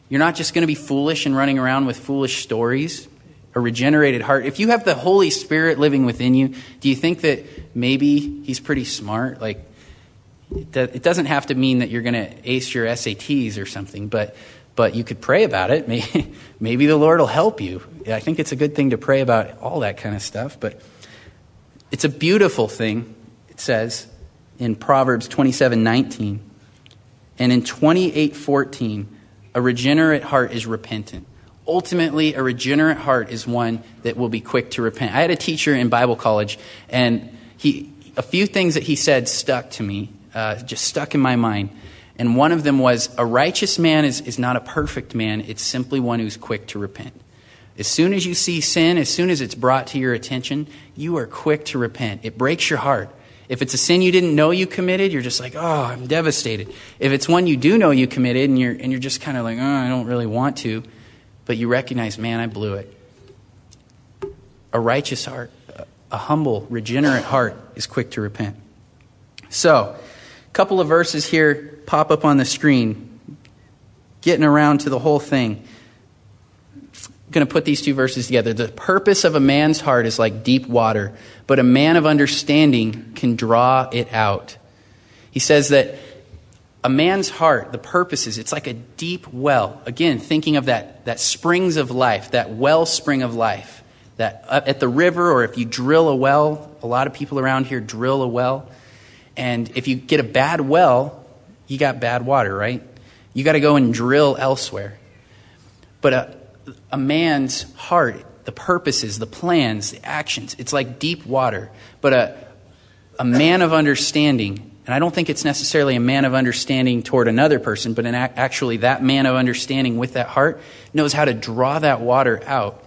You're not just going to be foolish and running around with foolish stories. A regenerated heart. If you have the Holy Spirit living within you, do you think that maybe He's pretty smart? Like, it doesn't have to mean that you're going to ace your SATs or something, but but you could pray about it. Maybe, *laughs* maybe the Lord will help you. I think it's a good thing to pray about all that kind of stuff, but it's a beautiful thing, it says in Proverbs 27 19. And in 28 14, a regenerate heart is repentant. Ultimately, a regenerate heart is one that will be quick to repent. I had a teacher in Bible college, and he, a few things that he said stuck to me, uh, just stuck in my mind. And one of them was a righteous man is, is not a perfect man, it's simply one who's quick to repent. As soon as you see sin, as soon as it's brought to your attention, you are quick to repent. It breaks your heart. If it's a sin you didn't know you committed, you're just like, oh, I'm devastated. If it's one you do know you committed and you're, and you're just kind of like, oh, I don't really want to, but you recognize, man, I blew it. A righteous heart, a humble, regenerate heart is quick to repent. So, couple of verses here pop up on the screen, getting around to the whole thing going to put these two verses together. The purpose of a man's heart is like deep water, but a man of understanding can draw it out. He says that a man's heart, the purpose is, it's like a deep well. Again, thinking of that, that springs of life, that wellspring of life. That uh, at the river, or if you drill a well, a lot of people around here drill a well. And if you get a bad well, you got bad water, right? You got to go and drill elsewhere. But a, a man's heart, the purposes, the plans, the actions, it's like deep water. But a, a man of understanding, and I don't think it's necessarily a man of understanding toward another person, but actually that man of understanding with that heart knows how to draw that water out.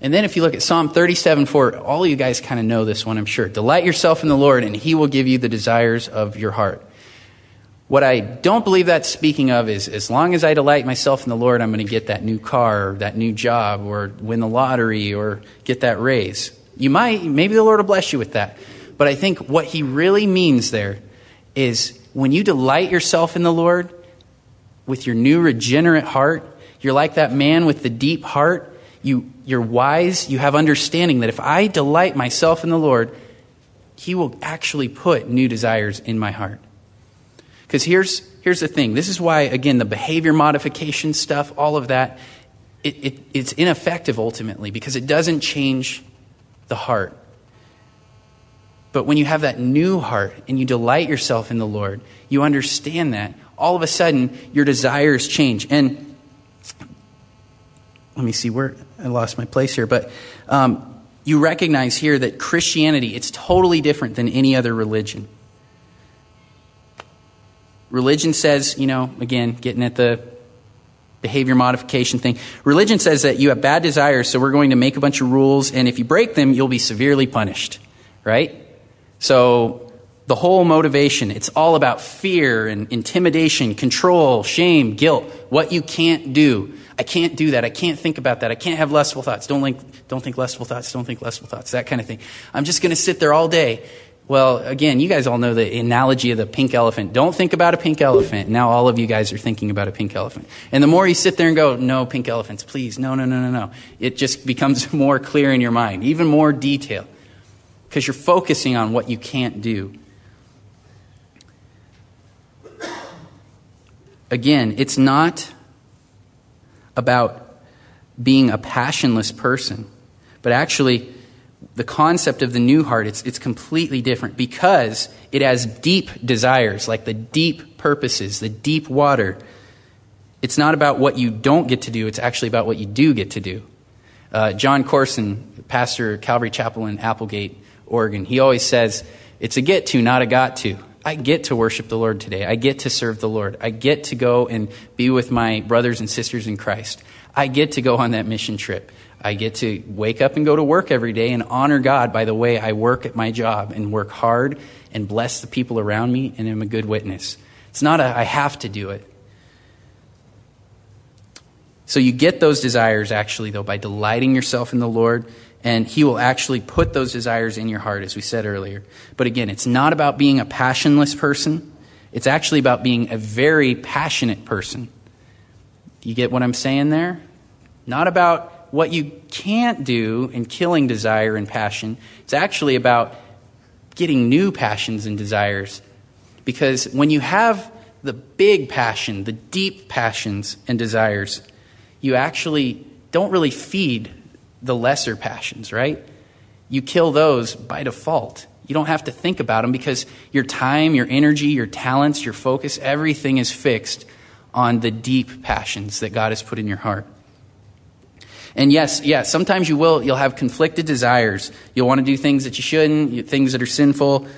And then if you look at Psalm 37 4, all you guys kind of know this one, I'm sure. Delight yourself in the Lord, and he will give you the desires of your heart. What I don't believe that's speaking of is as long as I delight myself in the Lord, I'm going to get that new car, or that new job, or win the lottery, or get that raise. You might, maybe the Lord will bless you with that. But I think what he really means there is when you delight yourself in the Lord with your new regenerate heart, you're like that man with the deep heart. You, you're wise. You have understanding that if I delight myself in the Lord, he will actually put new desires in my heart. Because here's, here's the thing this is why, again, the behavior modification stuff, all of that, it, it, it's ineffective ultimately because it doesn't change the heart. But when you have that new heart and you delight yourself in the Lord, you understand that. All of a sudden, your desires change. And let me see where I lost my place here, but um, you recognize here that Christianity, it's totally different than any other religion. Religion says, you know, again, getting at the behavior modification thing. Religion says that you have bad desires, so we're going to make a bunch of rules, and if you break them, you'll be severely punished, right? So the whole motivation, it's all about fear and intimidation, control, shame, guilt, what you can't do. I can't do that. I can't think about that. I can't have lustful thoughts. Don't, think, don't think lustful thoughts. Don't think lustful thoughts. That kind of thing. I'm just going to sit there all day. Well, again, you guys all know the analogy of the pink elephant. Don't think about a pink elephant. Now all of you guys are thinking about a pink elephant. And the more you sit there and go, no, pink elephants, please, no, no, no, no, no, it just becomes *laughs* more clear in your mind, even more detail because you're focusing on what you can't do. Again, it's not about being a passionless person, but actually, the concept of the new heart, it's, it's completely different because it has deep desires, like the deep purposes, the deep water. It's not about what you don't get to do, it's actually about what you do get to do. Uh, Jon Courson, pastor Calvary Chapel in Applegate, Oregon. He always says, It's a get to, not a got to. I get to worship the Lord today. I get to serve the Lord. I get to go and be with my brothers and sisters in Christ. I get to go on that mission trip. I get to wake up and go to work every day and honor God by the way I work at my job and work hard and bless the people around me and am a good witness. It's not a I have to do it. So you get those desires actually, though, by delighting yourself in the Lord and he will actually put those desires in your heart, as we said earlier. But again, it's not about being a passionless person, it's actually about being a very passionate person. You get what I'm saying there? Not about what you can't do in killing desire and passion. It's actually about getting new passions and desires. Because when you have the big passion, the deep passions and desires, you actually don't really feed the lesser passions, right? You kill those by default. You don't have to think about them because your time, your energy, your talents, your focus, everything is fixed on the deep passions that God has put in your heart. And yes, yes, sometimes you will, you'll have conflicted desires. You'll want to do things that you shouldn't, things that are sinful,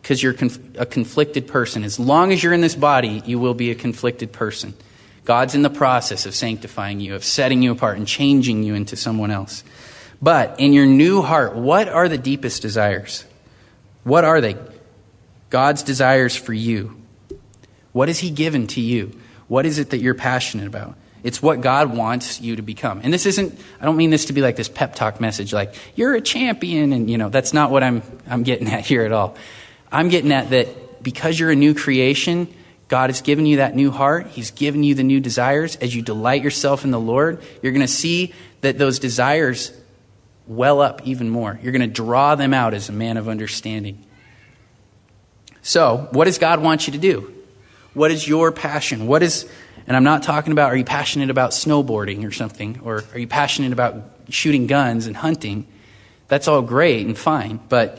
because you're a conflicted person. As long as you're in this body, you will be a conflicted person. God's in the process of sanctifying you, of setting you apart and changing you into someone else. But in your new heart, what are the deepest desires? What are they? God's desires for you. What has He given to you? What is it that you're passionate about? It's what God wants you to become. And this isn't, I don't mean this to be like this pep talk message, like, you're a champion, and, you know, that's not what I'm, I'm getting at here at all. I'm getting at that because you're a new creation, God has given you that new heart. He's given you the new desires. As you delight yourself in the Lord, you're going to see that those desires well up even more. You're going to draw them out as a man of understanding. So, what does God want you to do? What is your passion? What is, and I'm not talking about are you passionate about snowboarding or something, or are you passionate about shooting guns and hunting? That's all great and fine, but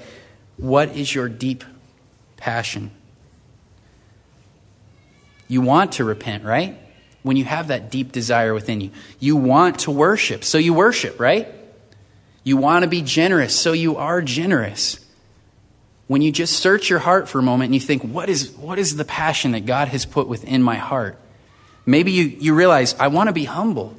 what is your deep passion? You want to repent, right? When you have that deep desire within you, you want to worship, so you worship, right? You want to be generous, so you are generous. when you just search your heart for a moment and you think, what is, what is the passion that God has put within my heart? Maybe you, you realize, I want to be humble.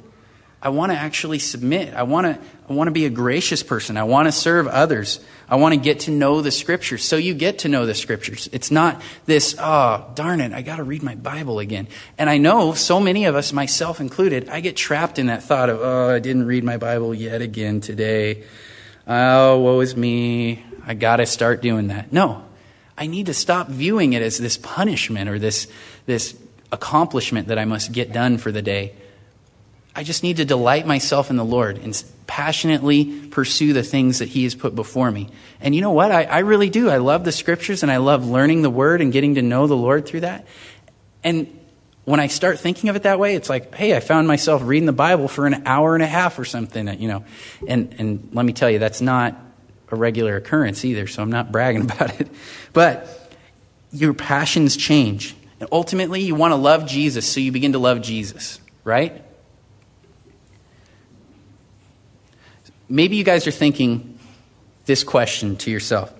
I want to actually submit. I want to, I want to be a gracious person. I want to serve others. I want to get to know the scriptures. So you get to know the scriptures. It's not this, oh, darn it, I got to read my Bible again. And I know so many of us, myself included, I get trapped in that thought of, oh, I didn't read my Bible yet again today. Oh, woe is me. I got to start doing that. No, I need to stop viewing it as this punishment or this, this accomplishment that I must get done for the day. I just need to delight myself in the Lord and passionately pursue the things that He has put before me. And you know what? I, I, really do. I love the scriptures and I love learning the Word and getting to know the Lord through that. And when I start thinking of it that way, it's like, hey, I found myself reading the Bible for an hour and a half or something, you know. And, and let me tell you, that's not a regular occurrence either, so I'm not bragging *laughs* about it. But your passions change. And ultimately, you want to love Jesus, so you begin to love Jesus, right? Maybe you guys are thinking this question to yourself.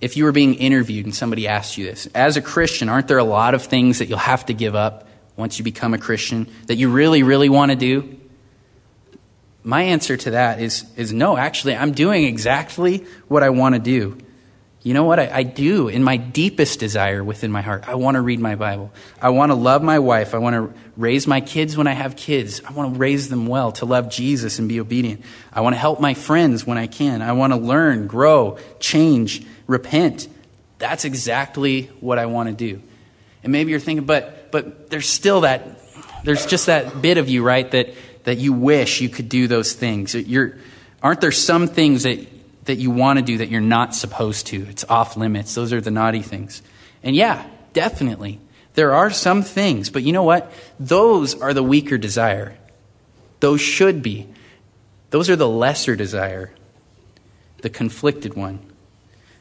If you were being interviewed and somebody asked you this, as a Christian, aren't there a lot of things that you'll have to give up once you become a Christian that you really, really want to do? My answer to that is, is no, actually, I'm doing exactly what I want to do. You know what? I, I, do in my deepest desire within my heart. I want to read my Bible. I want to love my wife. I want to raise my kids when I have kids. I want to raise them well, to love Jesus and be obedient. I want to help my friends when I can. I want to learn, grow, change, repent. That's exactly what I want to do. And maybe you're thinking, but, but there's still that, there's just that bit of you, right, that, that you wish you could do those things. You're, aren't there some things that that you want to do that you're not supposed to. It's off limits. Those are the naughty things. And yeah, definitely. There are some things, but you know what? Those are the weaker desire. Those should be. Those are the lesser desire, the conflicted one.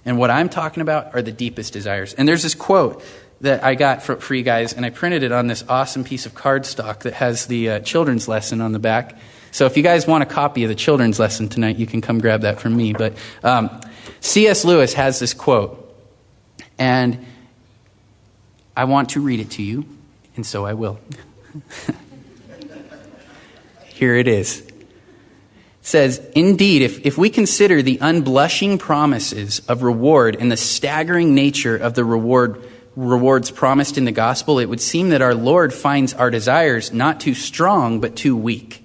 And what I'm talking about are the deepest desires. And there's this quote that I got for, for you guys, and I printed it on this awesome piece of cardstock that has the uh, children's lesson on the back. So if you guys want a copy of the children's lesson tonight, you can come grab that from me. But um, C.S. Lewis has this quote, and I want to read it to you, and so I will. *laughs* Here it is. It says, Indeed, if, if we consider the unblushing promises of reward and the staggering nature of the reward rewards promised in the gospel, it would seem that our Lord finds our desires not too strong, but too weak.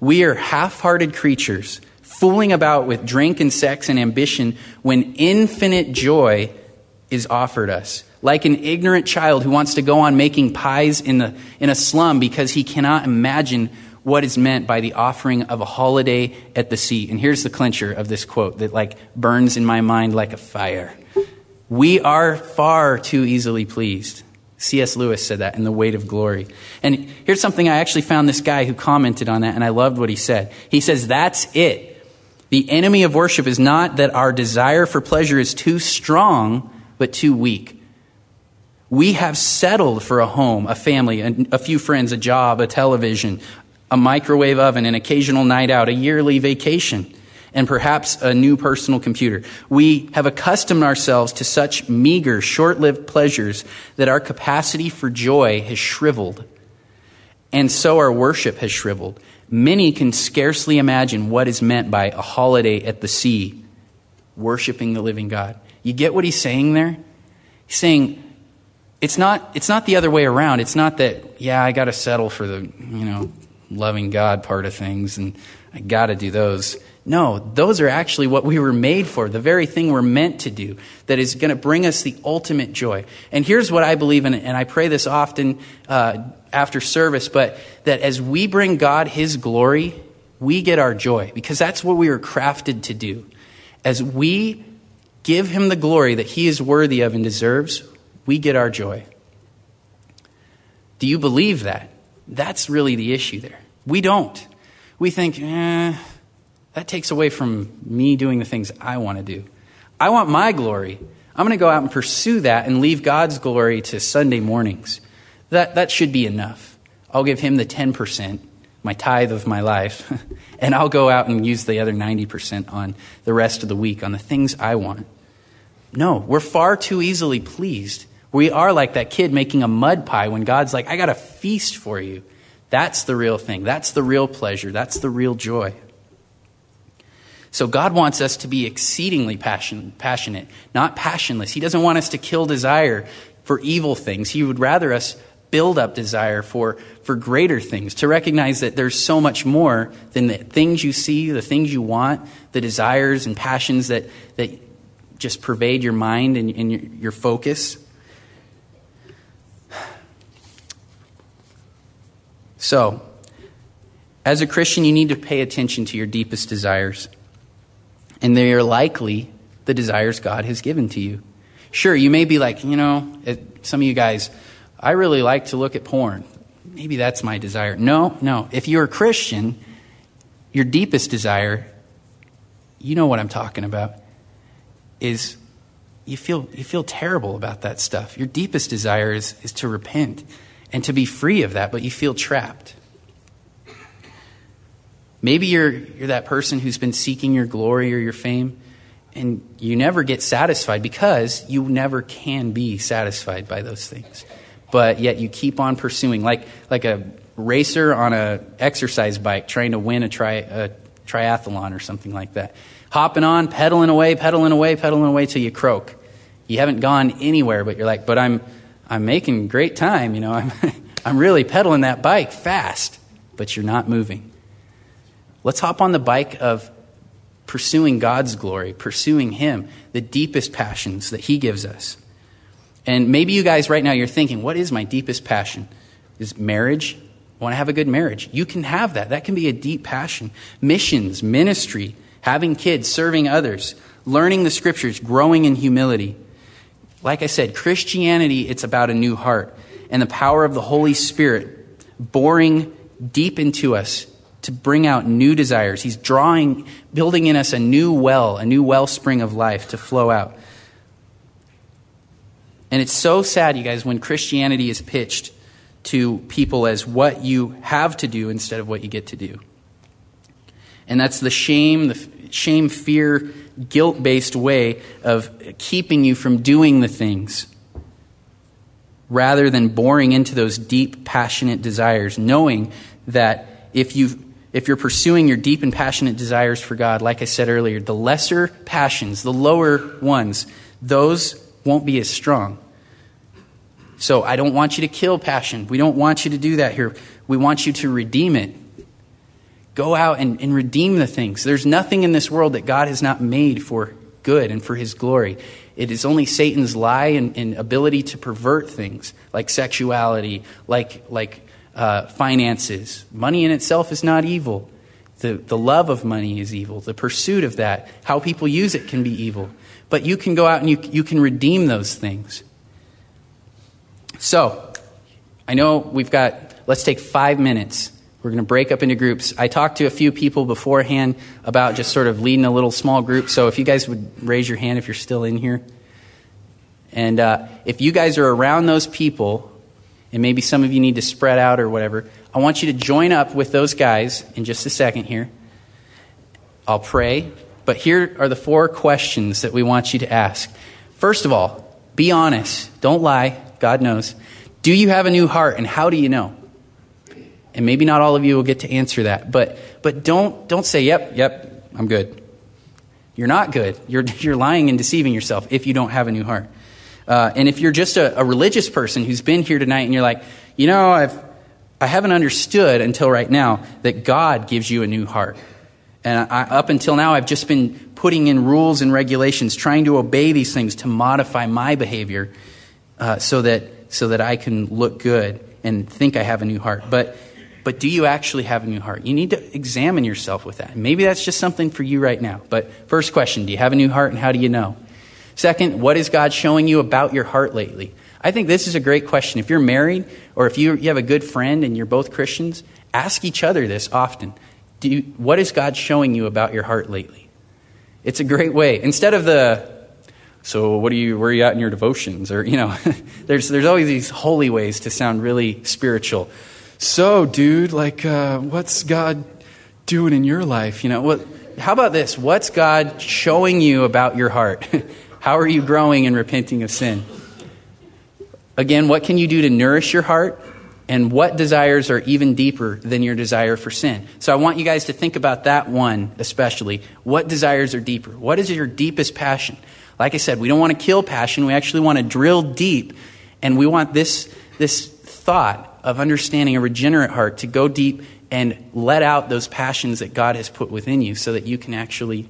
We are half hearted creatures, fooling about with drink and sex and ambition when infinite joy is offered us. Like an ignorant child who wants to go on making pies in, the, in a slum because he cannot imagine what is meant by the offering of a holiday at the sea. And here's the clincher of this quote that like burns in my mind like a fire. We are far too easily pleased. C.S. Lewis said that in The Weight of Glory. And here's something I actually found this guy who commented on that, and I loved what he said. He says, That's it. The enemy of worship is not that our desire for pleasure is too strong, but too weak. We have settled for a home, a family, a, few friends, a job, a television, a microwave oven, an occasional night out, a yearly vacation and perhaps a new personal computer. We have accustomed ourselves to such meager, short lived pleasures that our capacity for joy has shriveled. And so our worship has shriveled. Many can scarcely imagine what is meant by a holiday at the sea, worshiping the living God. You get what he's saying there? He's saying, it's not, it's not the other way around. It's not that, yeah, I got to settle for the, you know, loving God part of things and I got to do those. No, those are actually what we were made for, the very thing we're meant to do that is going to bring us the ultimate joy. And here's what I believe in, and I pray this often uh, after service, but that as we bring God His glory, we get our joy because that's what we were crafted to do. As we give Him the glory that He is worthy of and deserves, we get our joy. Do you believe that? That's really the issue there. We don't. We think, eh that takes away from me doing the things I want to do. I want my glory. I'm going to go out and pursue that and leave God's glory to Sunday mornings. That, that should be enough. I'll give him the 10%. my tithe of my life, *laughs* and I'll go out and use the other 90% on the rest of the week, on the things I want. No, we're far too easily pleased. We are like that kid making a mud pie when God's like, I got a feast for you. That's the real thing. That's the real pleasure. That's the real joy. So God wants us to be exceedingly passion, passionate, not passionless. He doesn't want us to kill desire for evil things. He would rather us build up desire for, for greater things, to recognize that there's so much more than the things you see, the things you want, the desires and passions that, that just pervade your mind and, and your, your focus. So, as a Christian, you need to pay attention to your deepest desires. And they are likely the desires God has given to you. Sure, you may be like, you know, some of you guys, I really like to look at porn. Maybe that's my desire. No, no. If you're a Christian, your deepest desire, you know what I'm talking about, is you feel, you feel terrible about that stuff. Your deepest desire is, is to repent and to be free of that, but you feel trapped. Maybe you're, you're that person who's been seeking your glory or your fame, and you never get satisfied because you never can be satisfied by those things. But yet you keep on pursuing, like, like a racer on a exercise bike trying to win a, tri, a triathlon or something like that. Hopping on, pedaling away, pedaling away, pedaling away till you croak. You haven't gone anywhere, but you're like, but I'm, I'm making great time. You know, I'm, *laughs* I'm really pedaling that bike fast, but you're not moving. Let's hop on the bike of pursuing God's glory, pursuing Him, the deepest passions that He gives us. And maybe you guys right now you're thinking, what is my deepest passion? Is marriage? I want to have a good marriage. You can have that. That can be a deep passion. Missions, ministry, having kids, serving others, learning the scriptures, growing in humility. Like I said, Christianity, it's about a new heart and the power of the Holy Spirit boring deep into us to bring out new desires. He's drawing, building in us a new well, a new wellspring of life to flow out. And it's so sad, you guys, when Christianity is pitched to people as what you have to do instead of what you get to do. And that's the shame, the shame, fear, guilt based way of keeping you from doing the things rather than boring into those deep, passionate desires, knowing that if you if you're pursuing your deep and passionate desires for God, like I said earlier, the lesser passions, the lower ones, those won't be as strong. So I don't want you to kill passion. We don't want you to do that here. We want you to redeem it. Go out and, and redeem the things. There's nothing in this world that God has not made for good and for his glory. It is only Satan's lie and, and ability to pervert things like sexuality, like, like uh, finances. Money in itself is not evil. The, the love of money is evil. The pursuit of that, how people use it, can be evil. But you can go out and you, you can redeem those things. So, I know we've got, let's take five minutes. We're going to break up into groups. I talked to a few people beforehand about just sort of leading a little small group. So, if you guys would raise your hand if you're still in here. And uh, if you guys are around those people and maybe some of you need to spread out or whatever, I want you to join up with those guys in just a second here. I'll pray, but here are the four questions that we want you to ask. First of all, be honest. Don't lie. God knows. Do you have a new heart, and how do you know? And maybe not all of you will get to answer that, but, but don't, don't say, yep, yep, I'm good. You're not good. You're, *laughs* you're lying and deceiving yourself if you don't have a new heart. Uh, and if you're just a, a, religious person who's been here tonight and you're like, you know, I've, I haven't understood until right now that God gives you a new heart. And I, up until now, I've just been putting in rules and regulations, trying to obey these things to modify my behavior uh, so, that, so that I can look good and think I have a new heart. But, but do you actually have a new heart? You need to examine yourself with that. Maybe that's just something for you right now. But first question do you have a new heart and how do you know? Second, what is God showing you about your heart lately? I think this is a great question. If you're married or if you, you have a good friend and you're both Christians, ask each other this often. Do you, what is God showing you about your heart lately? It's a great way. Instead of the, so what are you, where are you at in your devotions? Or, you know, *laughs* there's, there's always these holy ways to sound really spiritual. So, dude, like, uh, what's God doing in your life? You know, what, how about this? What's God showing you about your heart? *laughs* how are you growing and repenting of sin? Again, what can you do to nourish your heart? And what desires are even deeper than your desire for sin? So I want you guys to think about that one especially. What desires are deeper? What is your deepest passion? Like I said, we don't want to kill passion. We actually want to drill deep. And we want this, this thought of understanding a regenerate heart to go deep and let out those passions that God has put within you so that you can actually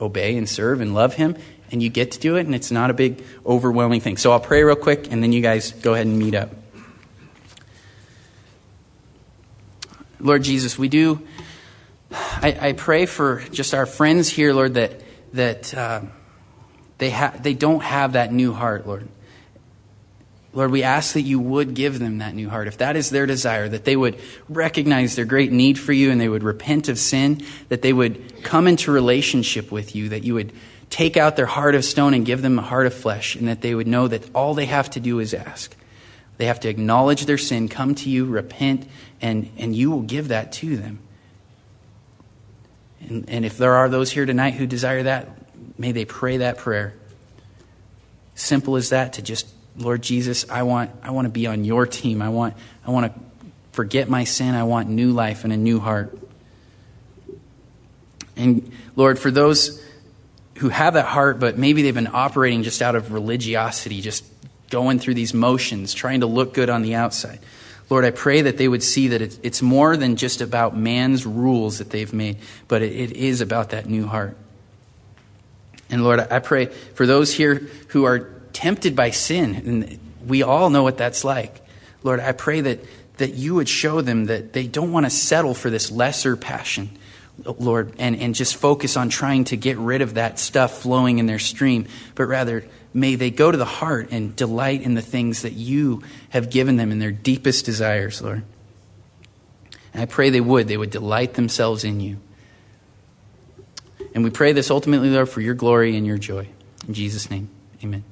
obey and serve and love Him. And you get to do it, and it's not a big, overwhelming thing. So I'll pray real quick, and then you guys go ahead and meet up. Lord Jesus, we do. I, I pray for just our friends here, Lord, that that uh, they ha- they don't have that new heart, Lord. Lord, we ask that you would give them that new heart. If that is their desire, that they would recognize their great need for you and they would repent of sin, that they would come into relationship with you, that you would take out their heart of stone and give them a heart of flesh, and that they would know that all they have to do is ask. They have to acknowledge their sin, come to you, repent, and, and you will give that to them. And, and if there are those here tonight who desire that, may they pray that prayer. Simple as that to just Lord Jesus, I want, I want to be on your team. I want, I want to forget my sin. I want new life and a new heart. And Lord, for those who have that heart, but maybe they've been operating just out of religiosity, just going through these motions, trying to look good on the outside. Lord, I pray that they would see that it's more than just about man's rules that they've made, but it is about that new heart. And Lord, I pray for those here who are tempted by sin, and we all know what that's like. Lord, I pray that, that you would show them that they don't want to settle for this lesser passion, Lord, and, and just focus on trying to get rid of that stuff flowing in their stream, but rather may they go to the heart and delight in the things that you have given them in their deepest desires, Lord. And I pray they would. They would delight themselves in you. And we pray this ultimately, Lord, for your glory and your joy. In Jesus' name, amen.